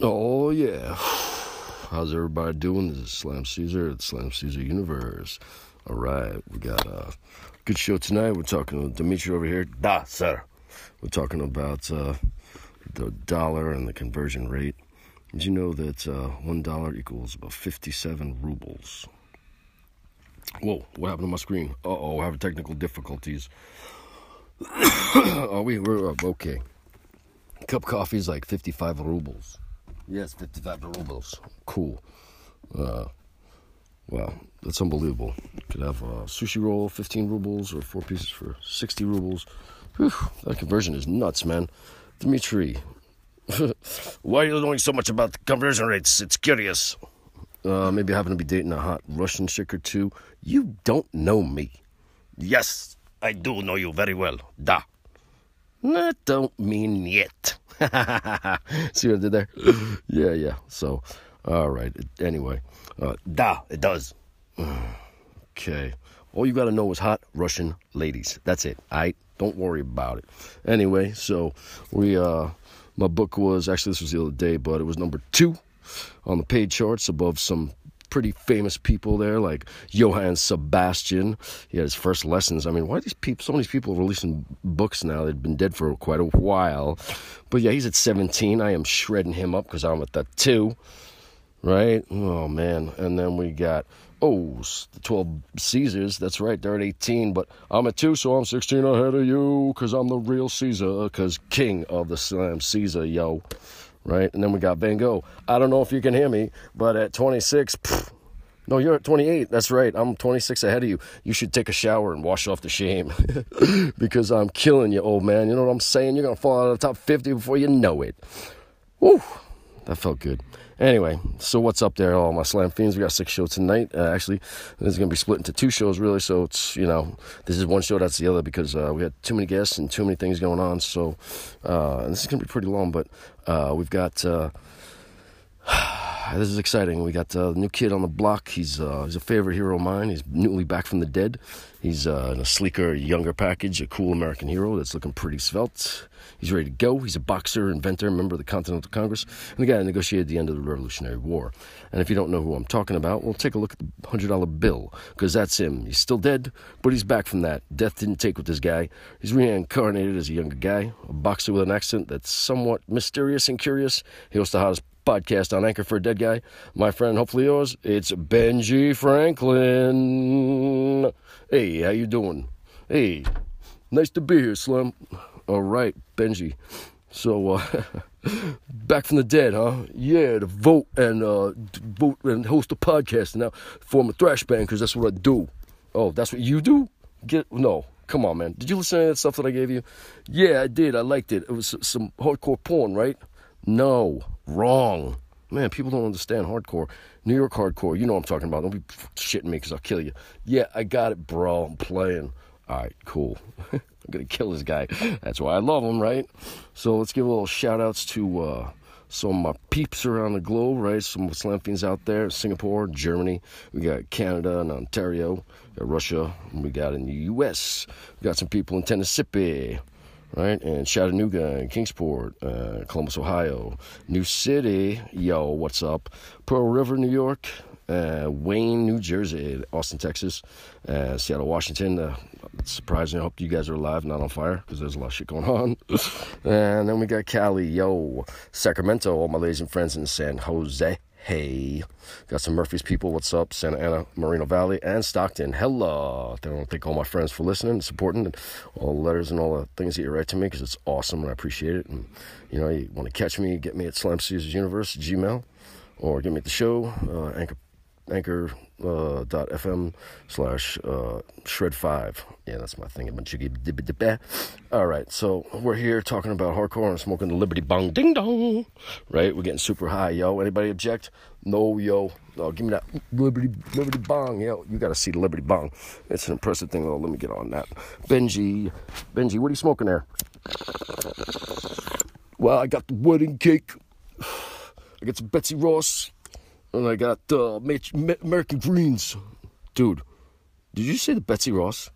Oh yeah. How's everybody doing? This is Slam Caesar at Slam Caesar Universe. All right, we got a good show tonight. We're talking to Dimitri over here. Da, sir. We're talking about uh, the dollar and the conversion rate. Did you know that uh, one dollar equals about fifty-seven rubles? Whoa! What happened to my screen? Uh oh, having technical difficulties. oh, we we're okay. Cup coffee is like fifty-five rubles. Yes, 55 rubles. Cool. Uh, wow, that's unbelievable. You Could have a sushi roll, 15 rubles, or four pieces for 60 rubles. Whew, that conversion is nuts, man. Dimitri, why are you knowing so much about the conversion rates? It's curious. Uh, maybe I happen to be dating a hot Russian chick or two. You don't know me. Yes, I do know you very well. Da. That don't mean yet. See what I did there? yeah, yeah. So, all right. Anyway, uh, da, it does. okay. All you got to know is hot Russian ladies. That's it. All right. Don't worry about it. Anyway, so we, uh, my book was actually this was the other day, but it was number two on the paid charts above some pretty famous people there, like Johann Sebastian. He had his first lessons. I mean, why are these people, so many people releasing books now. They've been dead for quite a while. But yeah, he's at 17. I am shredding him up because I'm at the two. Right? Oh man. And then we got oh the 12 Caesars. That's right. They're at 18, but I'm at two, so I'm 16 ahead of you because I'm the real Caesar. Because king of the slam Caesar, yo right? And then we got Van Gogh. I don't know if you can hear me, but at 26, pff, no, you're at 28. That's right. I'm 26 ahead of you. You should take a shower and wash off the shame because I'm killing you, old man. You know what I'm saying? You're going to fall out of the top 50 before you know it. Woo, that felt good. Anyway, so what's up there, all my slam fiends? We got six shows tonight. Uh, actually, this is going to be split into two shows, really. So it's, you know, this is one show, that's the other, because uh, we had too many guests and too many things going on. So, uh, this is going to be pretty long, but uh, we've got. Uh, this is exciting. We got uh, a new kid on the block. He's uh, he's a favorite hero of mine. He's newly back from the dead. He's uh, in a sleeker, younger package, a cool American hero that's looking pretty svelte. He's ready to go. He's a boxer, inventor, member of the Continental Congress, and the guy that negotiated the end of the Revolutionary War. And if you don't know who I'm talking about, well, take a look at the hundred dollar bill because that's him. He's still dead, but he's back from that. Death didn't take with this guy. He's reincarnated as a younger guy, a boxer with an accent that's somewhat mysterious and curious. He hosts the hottest podcast on Anchor for a Dead Guy. My friend, hopefully yours, it's Benji Franklin. Hey, how you doing? Hey, nice to be here, Slim. All right, Benji. So, uh, back from the dead, huh? Yeah, to vote and uh, vote and host a podcast and now form a thrash band because that's what I do. Oh, that's what you do? Get no. Come on, man. Did you listen to that stuff that I gave you? Yeah, I did. I liked it. It was some hardcore porn, right? No, wrong. Man, people don't understand hardcore. New York hardcore, you know what I'm talking about. Don't be shitting me because I'll kill you. Yeah, I got it, bro. I'm playing. All right, cool. I'm going to kill this guy. That's why I love him, right? So let's give a little shout outs to uh, some of my peeps around the globe, right? Some slam fiends out there Singapore, Germany. We got Canada and Ontario. We got Russia. we got in the U.S. We got some people in Tennessee right? And Chattanooga and Kingsport, uh, Columbus, Ohio, New City, yo, what's up? Pearl River, New York, uh, Wayne, New Jersey, Austin, Texas, uh, Seattle, Washington. Uh, surprising. I hope you guys are alive, not on fire, because there's a lot of shit going on. and then we got Cali, yo, Sacramento, all my ladies and friends in San Jose. Hey, got some Murphy's people. What's up? Santa Ana, Moreno Valley, and Stockton. Hello. I want to thank all my friends for listening and supporting and all the letters and all the things that you write to me because it's awesome and I appreciate it. And, you know, you want to catch me, get me at Slam Universe, Gmail, or get me at the show, uh, Anchor anchor uh, slash uh, shred five. Yeah that's my thing. All right so we're here talking about hardcore and smoking the liberty bong ding dong right? We're getting super high yo. Anybody object? No yo. No give me that liberty liberty bong yo. You gotta see the liberty bong. It's an impressive thing though. Let me get on that. Benji benji what are you smoking there? Well i got the wedding cake. I got some betsy ross and I got uh, American Greens. Dude, did you say the Betsy Ross?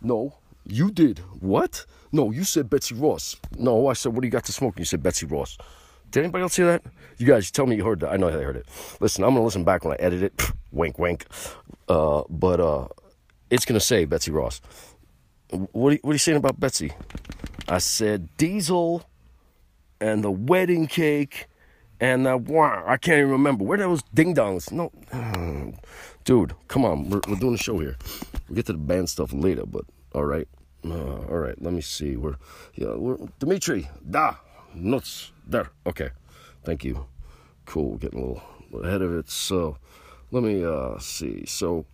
No, you did. What? No, you said Betsy Ross. No, I said, what do you got to smoke? And You said Betsy Ross. Did anybody else hear that? You guys tell me you heard that. I know they heard it. Listen, I'm gonna listen back when I edit it. wink, wink. Uh, but uh, it's gonna say Betsy Ross. What are, you, what are you saying about Betsy? I said Diesel and the wedding cake and the wow, I can't even remember where those ding dongs. No, dude, come on, we're, we're doing a show here. We'll get to the band stuff later, but all right, uh, all right. Let me see. We're yeah, we're Dimitri. Da nuts there. Okay, thank you. Cool, getting a little ahead of it. So let me uh see. So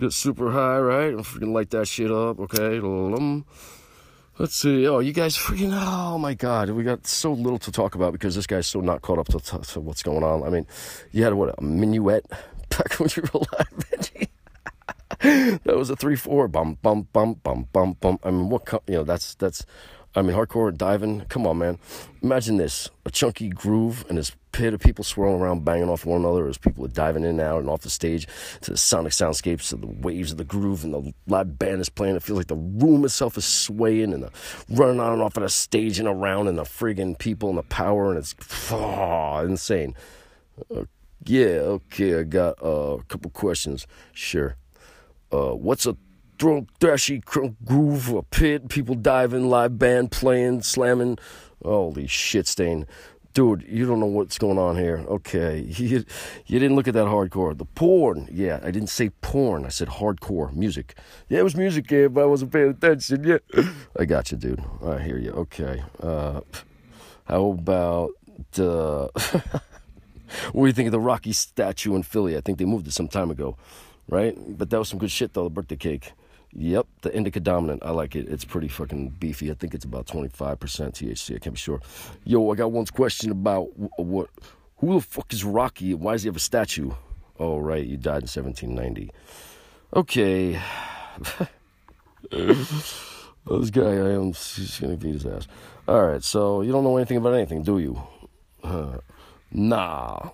get super high, right? I'm freaking light that shit up. Okay, Let's see. Oh, you guys freaking. Oh my God, we got so little to talk about because this guy's so not caught up to, to what's going on. I mean, you had what a minuet back when you were alive, Benji. that was a three four bum bum bum bum bum bum. I mean, what you know? That's that's. I mean, hardcore diving. Come on, man. Imagine this: a chunky groove and this pit of people swirling around, banging off one another as people are diving in and out and off the stage to the sonic soundscapes, to the waves of the groove, and the live band is playing. It feels like the room itself is swaying and the running on and off of the stage and around, and the friggin' people and the power, and it's oh, insane. Uh, yeah, okay, I got uh, a couple questions. Sure. Uh, what's a drunk, thrashy groove, a pit, people diving, live band playing, slamming? Holy shit stain dude, you don't know what's going on here. Okay, you, you didn't look at that hardcore. The porn, yeah, I didn't say porn. I said hardcore music. Yeah, it was music, yeah, but I wasn't paying attention. Yeah, I got you, dude. I hear you. Okay. Uh, how about uh, what do you think of the Rocky statue in Philly? I think they moved it some time ago, right? But that was some good shit though. The birthday cake. Yep, the indica dominant. I like it. It's pretty fucking beefy. I think it's about 25% THC. I can't be sure. Yo, I got one question about what, who the fuck is Rocky why does he have a statue? Oh, right, he died in 1790. Okay. this guy, I am, he's gonna beat his ass. All right, so you don't know anything about anything, do you? Nah.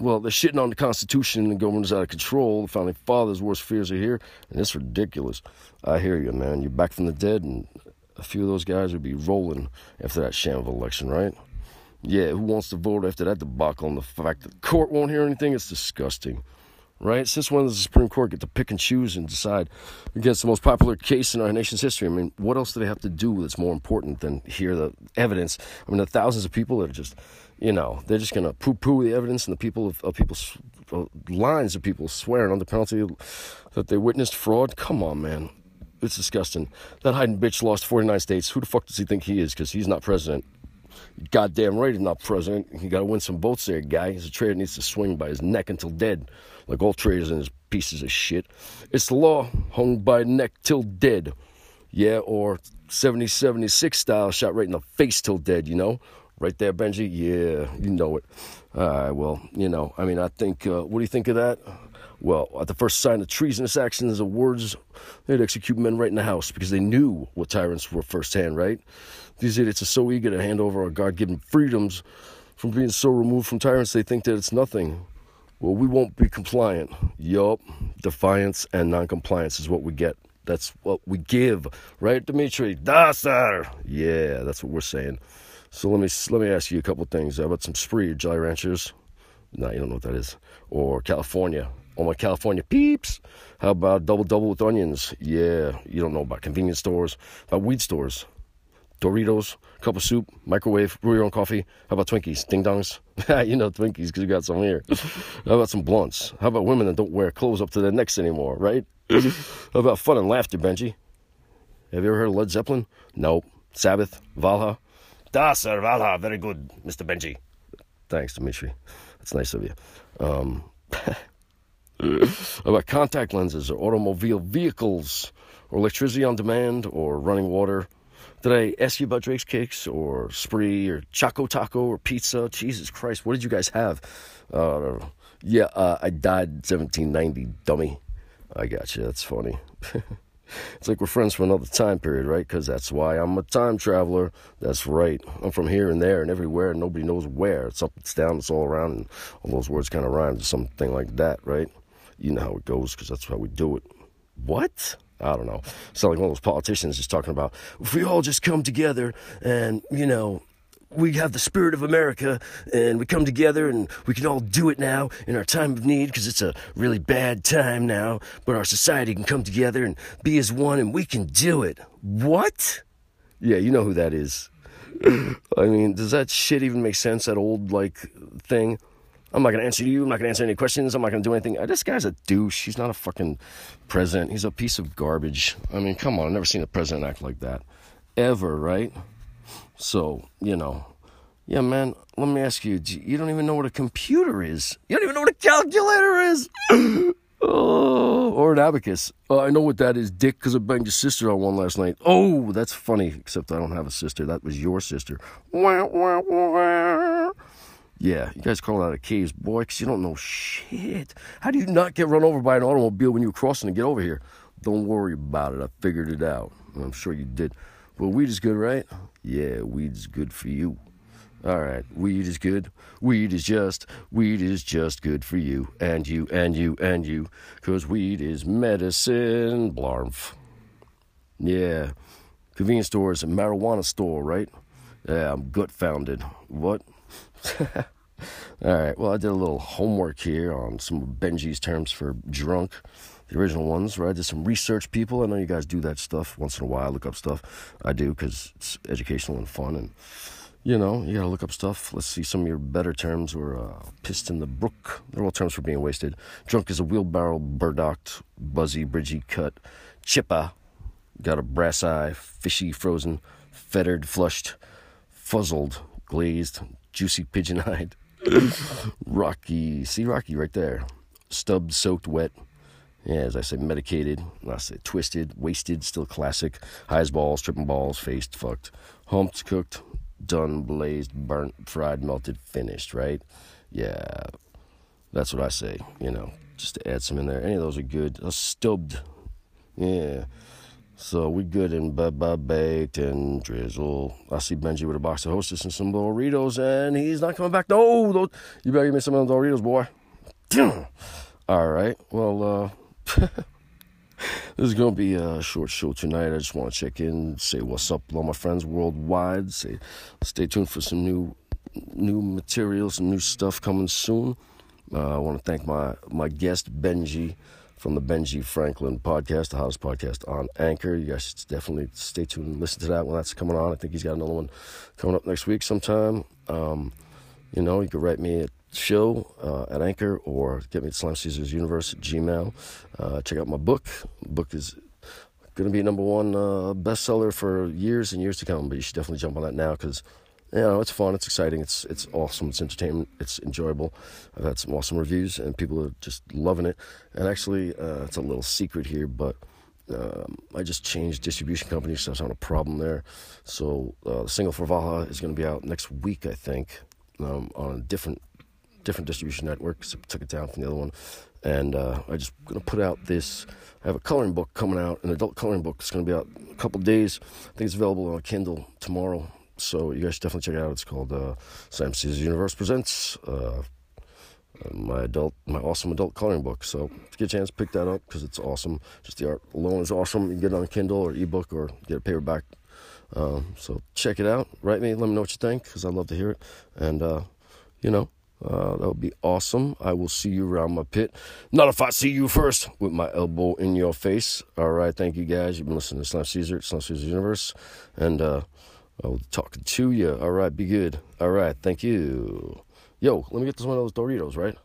Well, they're shitting on the Constitution and the government is out of control. The founding fathers' worst fears are here, and it's ridiculous. I hear you, man. You're back from the dead, and a few of those guys would be rolling after that sham of election, right? Yeah, who wants to vote after that debacle and the fact that the court won't hear anything? It's disgusting, right? Since when does the Supreme Court get to pick and choose and decide against the most popular case in our nation's history? I mean, what else do they have to do that's more important than hear the evidence? I mean, the thousands of people that are just you know, they're just going to poo-poo the evidence and the people of, of people's lines of people swearing under penalty that they witnessed fraud. Come on, man. It's disgusting. That Biden bitch lost 49 states. Who the fuck does he think he is? Because he's not president. Goddamn right he's not president. You got to win some votes there, guy. He's a traitor needs to swing by his neck until dead, like all traitors and his pieces of shit. It's the law, hung by neck till dead. Yeah, or 7076 style, shot right in the face till dead, you know? Right there, Benji? Yeah, you know it. All right, well, you know, I mean, I think, uh, what do you think of that? Well, at the first sign of treasonous actions of words, they'd execute men right in the house because they knew what tyrants were firsthand, right? These idiots are so eager to hand over our God given freedoms from being so removed from tyrants, they think that it's nothing. Well, we won't be compliant. Yup, defiance and noncompliance is what we get. That's what we give, right, Dimitri? Da, sir. Yeah, that's what we're saying. So let me let me ask you a couple things. How about some Spree Jolly Ranchers? No, you don't know what that is. Or California. All my California peeps. How about double double with onions? Yeah, you don't know about convenience stores. About weed stores. Doritos, cup of soup, microwave, brew your own coffee. How about Twinkies, ding dongs? you know Twinkies because you got some here. How about some blunts? How about women that don't wear clothes up to their necks anymore, right? How about fun and laughter, Benji? Have you ever heard of Led Zeppelin? Nope. Sabbath, Valhalla, Da, sir, Valha, very good, Mr. Benji. Thanks, Dimitri. That's nice of you. Um, about contact lenses or automobile vehicles or electricity on demand or running water. Did I ask you about Drake's Cakes or Spree or Choco Taco or pizza? Jesus Christ, what did you guys have? Uh, yeah, uh, I died 1790, dummy. I got you. That's funny. It's like we're friends from another time period, right? Because that's why I'm a time traveler. That's right. I'm from here and there and everywhere, and nobody knows where. It's up, it's down, it's all around, and all those words kind of rhyme to something like that, right? You know how it goes because that's how we do it. What? I don't know. Sound like one of those politicians just talking about if we all just come together and, you know, we have the spirit of America and we come together and we can all do it now in our time of need because it's a really bad time now. But our society can come together and be as one and we can do it. What? Yeah, you know who that is. I mean, does that shit even make sense? That old, like, thing? I'm not gonna answer you. I'm not gonna answer any questions. I'm not gonna do anything. Uh, this guy's a douche. He's not a fucking president. He's a piece of garbage. I mean, come on. I've never seen a president act like that. Ever, right? So, you know. Yeah, man, let me ask you, you don't even know what a computer is. You don't even know what a calculator is. oh, or an abacus. Uh, I know what that is, Dick, because I banged your sister on one last night. Oh, that's funny, except I don't have a sister. That was your sister. Wah, wah, wah. Yeah, you guys call out of caves, boy, because you don't know shit. How do you not get run over by an automobile when you were crossing to get over here? Don't worry about it. I figured it out. I'm sure you did. Well, weed is good, right? Yeah, weed is good for you. All right, weed is good. Weed is just, weed is just good for you and you and you and you. Because weed is medicine. Blarf. Yeah. Convenience store is a marijuana store, right? Yeah, I'm gut founded. What? All right. Well, I did a little homework here on some of Benji's terms for drunk, the original ones, right? Did some research, people. I know you guys do that stuff once in a while, look up stuff. I do because it's educational and fun. And, you know, you got to look up stuff. Let's see some of your better terms were uh, pissed in the brook. They're all terms for being wasted. Drunk is a wheelbarrow, burdocked, buzzy, bridgy cut, chipper, got a brass eye, fishy, frozen, fettered, flushed, fuzzled, glazed, juicy pigeon eyed. Rocky, see Rocky right there. Stubbed, soaked wet. Yeah, as I say, medicated. I say twisted, wasted, still classic. High balls, tripping balls, faced, fucked. Humped, cooked, done, blazed, burnt, fried, melted, finished, right? Yeah, that's what I say, you know, just to add some in there. Any of those are good. A stubbed, yeah. So we good in Baba Baked and Drizzle. I see Benji with a box of Hostess and some Doritos, and he's not coming back. No, those, you better give me some of those Doritos, boy. All right. Well, uh, this is going to be a short show tonight. I just want to check in, say what's up all my friends worldwide. Say, stay tuned for some new, new material, some new stuff coming soon. Uh, I want to thank my my guest Benji from the Benji Franklin podcast, the hottest podcast on Anchor. You guys should definitely stay tuned and listen to that when that's coming on. I think he's got another one coming up next week sometime. Um, you know, you can write me at show uh, at Anchor or get me at Slam Caesars Universe at Gmail. Uh, check out my book. The book is going to be number one uh, bestseller for years and years to come, but you should definitely jump on that now because you know, it's fun, it's exciting, it's it's awesome, it's entertainment, it's enjoyable. I've had some awesome reviews, and people are just loving it. And actually, uh, it's a little secret here, but um, I just changed distribution companies, so I was having a problem there. So uh, the single for Valhalla is going to be out next week, I think, um, on a different different distribution network. So took it down from the other one, and uh, I just to put out this. I have a coloring book coming out, an adult coloring book. It's to be out a couple days. I think it's available on Kindle tomorrow so you guys definitely check it out. It's called uh, Slam Caesar's Universe Presents. Uh, my adult, my awesome adult coloring book. So get a chance, pick that up because it's awesome. Just the art alone is awesome. You can get it on Kindle or ebook or get a paperback. Um, so check it out. Write me. Let me know what you think because I'd love to hear it. And uh, you know, uh, that would be awesome. I will see you around my pit. Not if I see you first with my elbow in your face. All right. Thank you guys. You've been listening to Slam Caesar, Slam Caesar's Universe. And uh, I'll talking to you. All right. Be good. All right. Thank you. Yo, let me get this one of those Doritos, right?